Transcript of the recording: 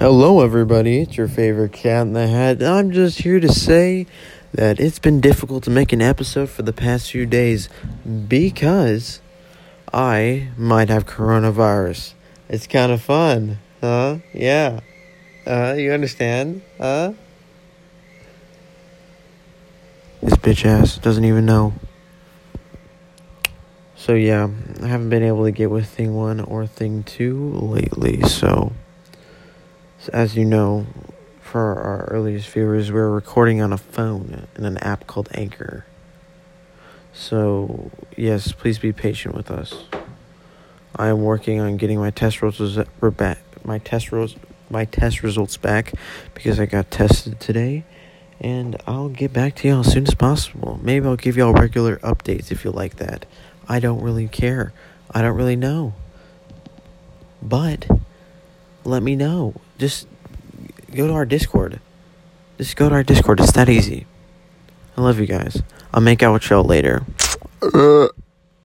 Hello, everybody. It's your favorite cat in the hat. I'm just here to say that it's been difficult to make an episode for the past few days because I might have coronavirus. It's kind of fun, huh? Yeah. Uh, you understand? Huh? This bitch ass doesn't even know. So, yeah, I haven't been able to get with thing one or thing two lately, so. So as you know, for our earliest viewers, we're recording on a phone in an app called Anchor. So, yes, please be patient with us. I am working on getting my test results back. My test results, my test results back because I got tested today, and I'll get back to y'all as soon as possible. Maybe I'll give y'all regular updates if you like that. I don't really care. I don't really know. But let me know. Just go to our Discord. Just go to our Discord. It's that easy. I love you guys. I'll make out with y'all later. Uh.